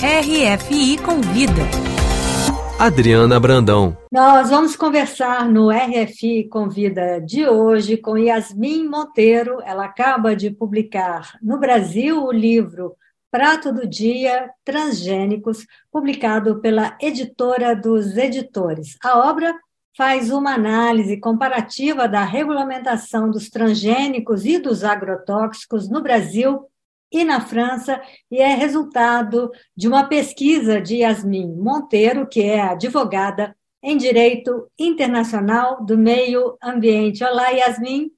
RFI Convida. Adriana Brandão. Nós vamos conversar no RFI Convida de hoje com Yasmin Monteiro. Ela acaba de publicar no Brasil o livro Prato do Dia Transgênicos, publicado pela editora dos editores. A obra faz uma análise comparativa da regulamentação dos transgênicos e dos agrotóxicos no Brasil e na França, e é resultado de uma pesquisa de Yasmin Monteiro, que é advogada em Direito Internacional do Meio Ambiente. Olá, Yasmin.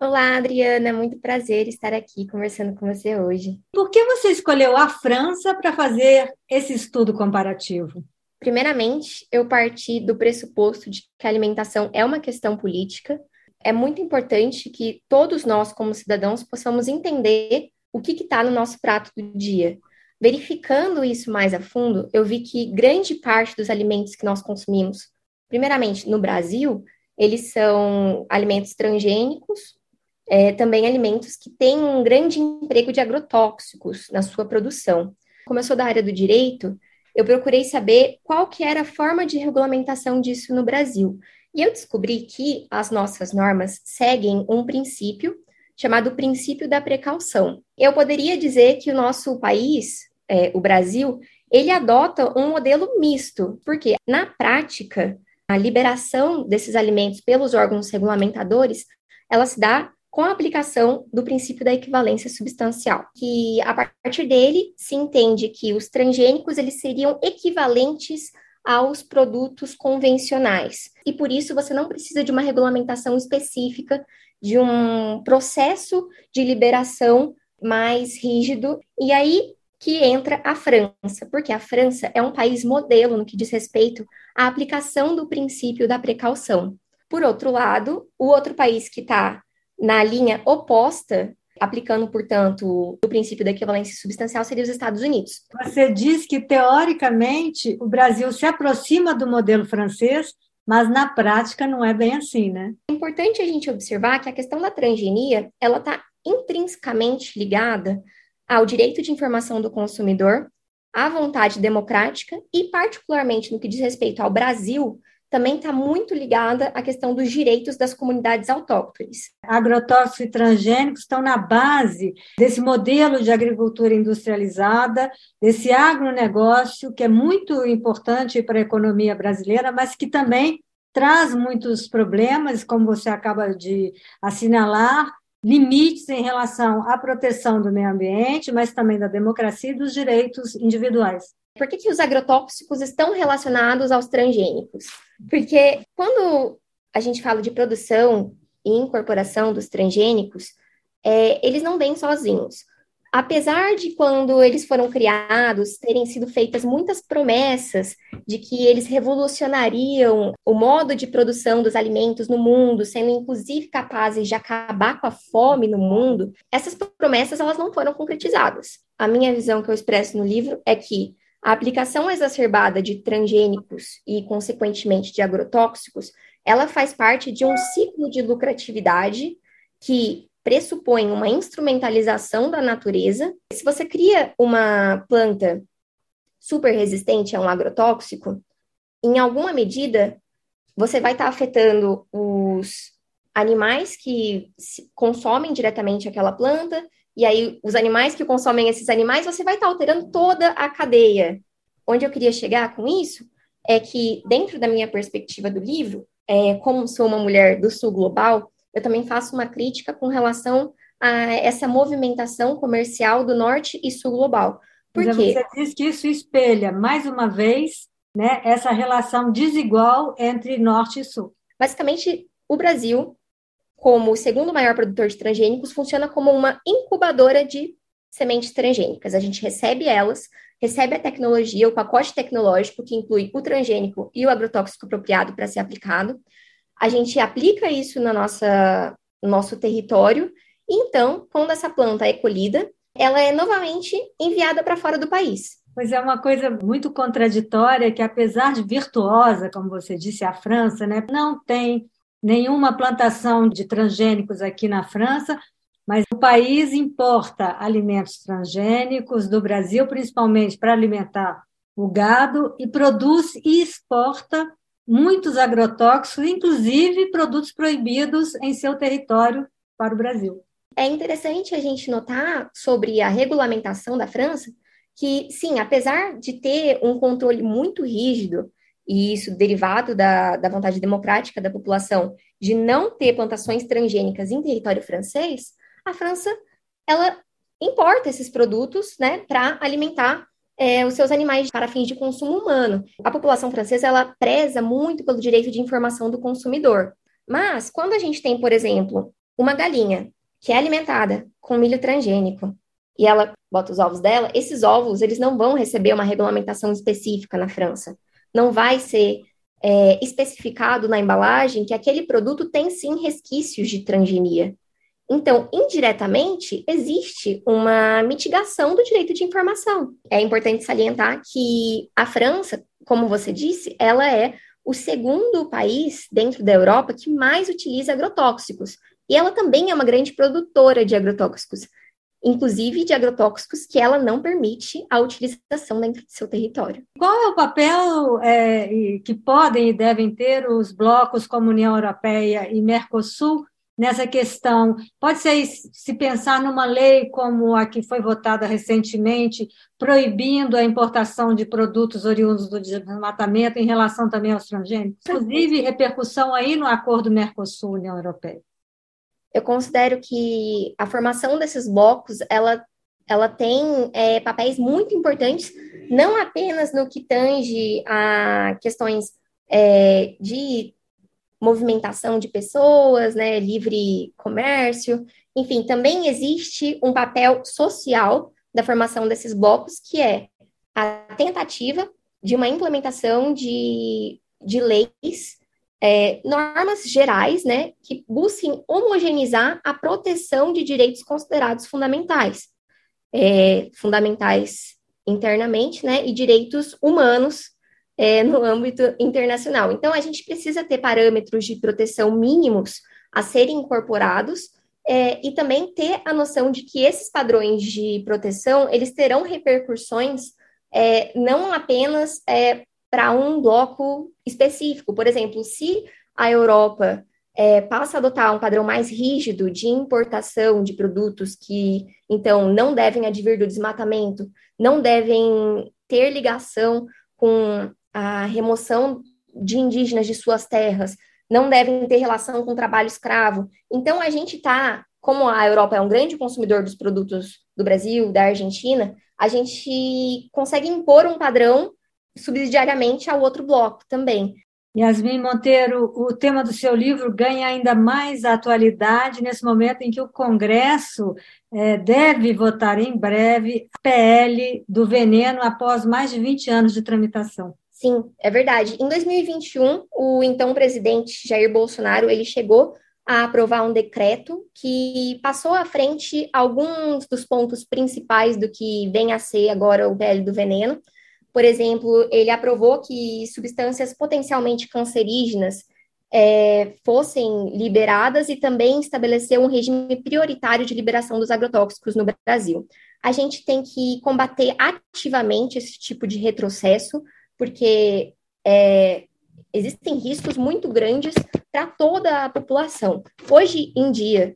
Olá, Adriana, muito prazer estar aqui conversando com você hoje. Por que você escolheu a França para fazer esse estudo comparativo? Primeiramente, eu parti do pressuposto de que a alimentação é uma questão política. É muito importante que todos nós, como cidadãos, possamos entender o que está no nosso prato do dia. Verificando isso mais a fundo, eu vi que grande parte dos alimentos que nós consumimos, primeiramente no Brasil, eles são alimentos transgênicos, é, também alimentos que têm um grande emprego de agrotóxicos na sua produção. Como eu sou da área do direito, eu procurei saber qual que era a forma de regulamentação disso no Brasil. E eu descobri que as nossas normas seguem um princípio chamado princípio da precaução. Eu poderia dizer que o nosso país, é, o Brasil, ele adota um modelo misto, porque na prática a liberação desses alimentos pelos órgãos regulamentadores, ela se dá com a aplicação do princípio da equivalência substancial, que a partir dele se entende que os transgênicos eles seriam equivalentes aos produtos convencionais. E por isso você não precisa de uma regulamentação específica de um processo de liberação mais rígido. E aí que entra a França, porque a França é um país modelo no que diz respeito à aplicação do princípio da precaução. Por outro lado, o outro país que está na linha oposta, aplicando, portanto, o princípio da equivalência substancial, seria os Estados Unidos. Você diz que, teoricamente, o Brasil se aproxima do modelo francês, mas na prática não é bem assim, né? Importante a gente observar que a questão da transgenia, ela está intrinsecamente ligada ao direito de informação do consumidor, à vontade democrática e, particularmente no que diz respeito ao Brasil, também está muito ligada à questão dos direitos das comunidades autóctones. Agrotóxicos e transgênicos estão na base desse modelo de agricultura industrializada, desse agronegócio que é muito importante para a economia brasileira, mas que também traz muitos problemas, como você acaba de assinalar, limites em relação à proteção do meio ambiente, mas também da democracia e dos direitos individuais. Por que, que os agrotóxicos estão relacionados aos transgênicos? Porque quando a gente fala de produção e incorporação dos transgênicos, é, eles não vêm sozinhos. Apesar de quando eles foram criados terem sido feitas muitas promessas de que eles revolucionariam o modo de produção dos alimentos no mundo, sendo inclusive capazes de acabar com a fome no mundo, essas promessas elas não foram concretizadas. A minha visão que eu expresso no livro é que a aplicação exacerbada de transgênicos e, consequentemente, de agrotóxicos, ela faz parte de um ciclo de lucratividade que pressupõe uma instrumentalização da natureza. Se você cria uma planta super resistente a um agrotóxico, em alguma medida, você vai estar afetando os animais que consomem diretamente aquela planta e aí os animais que consomem esses animais, você vai estar alterando toda a cadeia. Onde eu queria chegar com isso é que, dentro da minha perspectiva do livro, é, como sou uma mulher do sul global, eu também faço uma crítica com relação a essa movimentação comercial do norte e sul global. Por quê? Você diz que isso espelha, mais uma vez, né, essa relação desigual entre norte e sul. Basicamente, o Brasil como o segundo maior produtor de transgênicos, funciona como uma incubadora de sementes transgênicas. A gente recebe elas, recebe a tecnologia, o pacote tecnológico, que inclui o transgênico e o agrotóxico apropriado para ser aplicado. A gente aplica isso na nossa, no nosso território, e então, quando essa planta é colhida, ela é novamente enviada para fora do país. Pois é uma coisa muito contraditória que, apesar de virtuosa, como você disse, a França né, não tem nenhuma plantação de transgênicos aqui na França, mas o país importa alimentos transgênicos do Brasil, principalmente para alimentar o gado, e produz e exporta muitos agrotóxicos, inclusive produtos proibidos em seu território para o Brasil. É interessante a gente notar sobre a regulamentação da França que, sim, apesar de ter um controle muito rígido, e isso derivado da, da vontade democrática da população de não ter plantações transgênicas em território francês, a França ela importa esses produtos né, para alimentar é, os seus animais para fins de consumo humano. A população francesa ela preza muito pelo direito de informação do consumidor. Mas quando a gente tem, por exemplo, uma galinha que é alimentada com milho transgênico e ela bota os ovos dela, esses ovos eles não vão receber uma regulamentação específica na França. Não vai ser é, especificado na embalagem que aquele produto tem sim resquícios de transgenia. Então, indiretamente, existe uma mitigação do direito de informação. É importante salientar que a França, como você disse, ela é o segundo país dentro da Europa que mais utiliza agrotóxicos. E ela também é uma grande produtora de agrotóxicos, inclusive de agrotóxicos que ela não permite a utilização dentro de seu território. Qual é o papel é, que podem e devem ter os blocos como União Europeia e Mercosul nessa questão? Pode ser se pensar numa lei como a que foi votada recentemente, proibindo a importação de produtos oriundos do desmatamento em relação também aos transgênicos, inclusive repercussão aí no acordo Mercosul-União Europeia. Eu considero que a formação desses blocos, ela, ela tem é, papéis muito importantes, não apenas no que tange a questões é, de movimentação de pessoas, né, livre comércio, enfim, também existe um papel social da formação desses blocos, que é a tentativa de uma implementação de, de leis é, normas gerais, né, que busquem homogeneizar a proteção de direitos considerados fundamentais, é, fundamentais internamente, né, e direitos humanos é, no âmbito internacional. Então, a gente precisa ter parâmetros de proteção mínimos a serem incorporados é, e também ter a noção de que esses padrões de proteção, eles terão repercussões é, não apenas é, para um bloco específico. Por exemplo, se a Europa é, passa a adotar um padrão mais rígido de importação de produtos que, então, não devem advir do desmatamento, não devem ter ligação com a remoção de indígenas de suas terras, não devem ter relação com trabalho escravo. Então, a gente está, como a Europa é um grande consumidor dos produtos do Brasil, da Argentina, a gente consegue impor um padrão subsidiariamente ao outro bloco também. Yasmin Monteiro, o tema do seu livro ganha ainda mais atualidade nesse momento em que o Congresso é, deve votar em breve a PL do veneno após mais de 20 anos de tramitação. Sim, é verdade. Em 2021, o então presidente Jair Bolsonaro ele chegou a aprovar um decreto que passou à frente alguns dos pontos principais do que vem a ser agora o PL do veneno. Por exemplo, ele aprovou que substâncias potencialmente cancerígenas é, fossem liberadas e também estabeleceu um regime prioritário de liberação dos agrotóxicos no Brasil. A gente tem que combater ativamente esse tipo de retrocesso, porque é, existem riscos muito grandes para toda a população. Hoje em dia,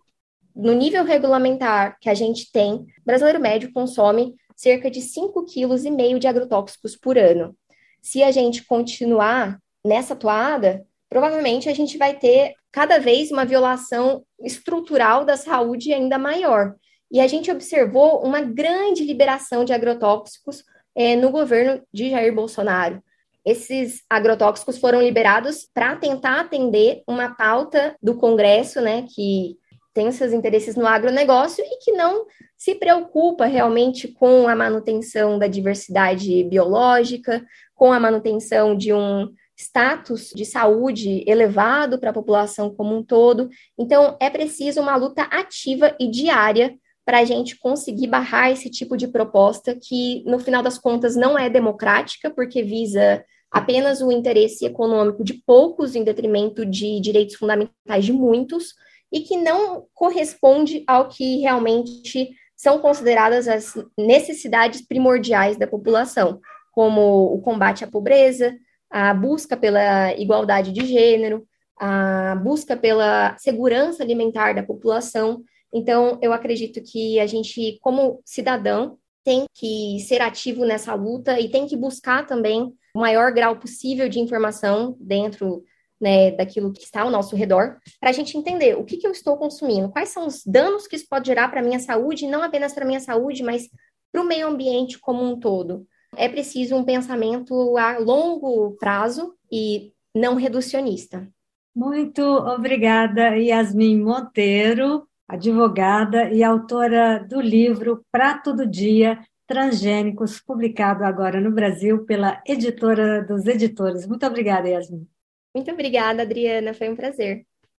no nível regulamentar que a gente tem, brasileiro médio consome cerca de 5,5 kg de agrotóxicos por ano. Se a gente continuar nessa toada, provavelmente a gente vai ter cada vez uma violação estrutural da saúde ainda maior. E a gente observou uma grande liberação de agrotóxicos é, no governo de Jair Bolsonaro. Esses agrotóxicos foram liberados para tentar atender uma pauta do Congresso, né, que tem seus interesses no agronegócio e que não se preocupa realmente com a manutenção da diversidade biológica, com a manutenção de um status de saúde elevado para a população como um todo. Então, é preciso uma luta ativa e diária para a gente conseguir barrar esse tipo de proposta que, no final das contas, não é democrática, porque visa apenas o interesse econômico de poucos em detrimento de direitos fundamentais de muitos e que não corresponde ao que realmente são consideradas as necessidades primordiais da população, como o combate à pobreza, a busca pela igualdade de gênero, a busca pela segurança alimentar da população. Então, eu acredito que a gente, como cidadão, tem que ser ativo nessa luta e tem que buscar também o maior grau possível de informação dentro né, daquilo que está ao nosso redor, para a gente entender o que, que eu estou consumindo, quais são os danos que isso pode gerar para a minha saúde, não apenas para a minha saúde, mas para o meio ambiente como um todo. É preciso um pensamento a longo prazo e não reducionista. Muito obrigada, Yasmin Monteiro, advogada e autora do livro Prato do Dia Transgênicos, publicado agora no Brasil pela editora dos editores. Muito obrigada, Yasmin. Muito obrigada, Adriana, foi um prazer.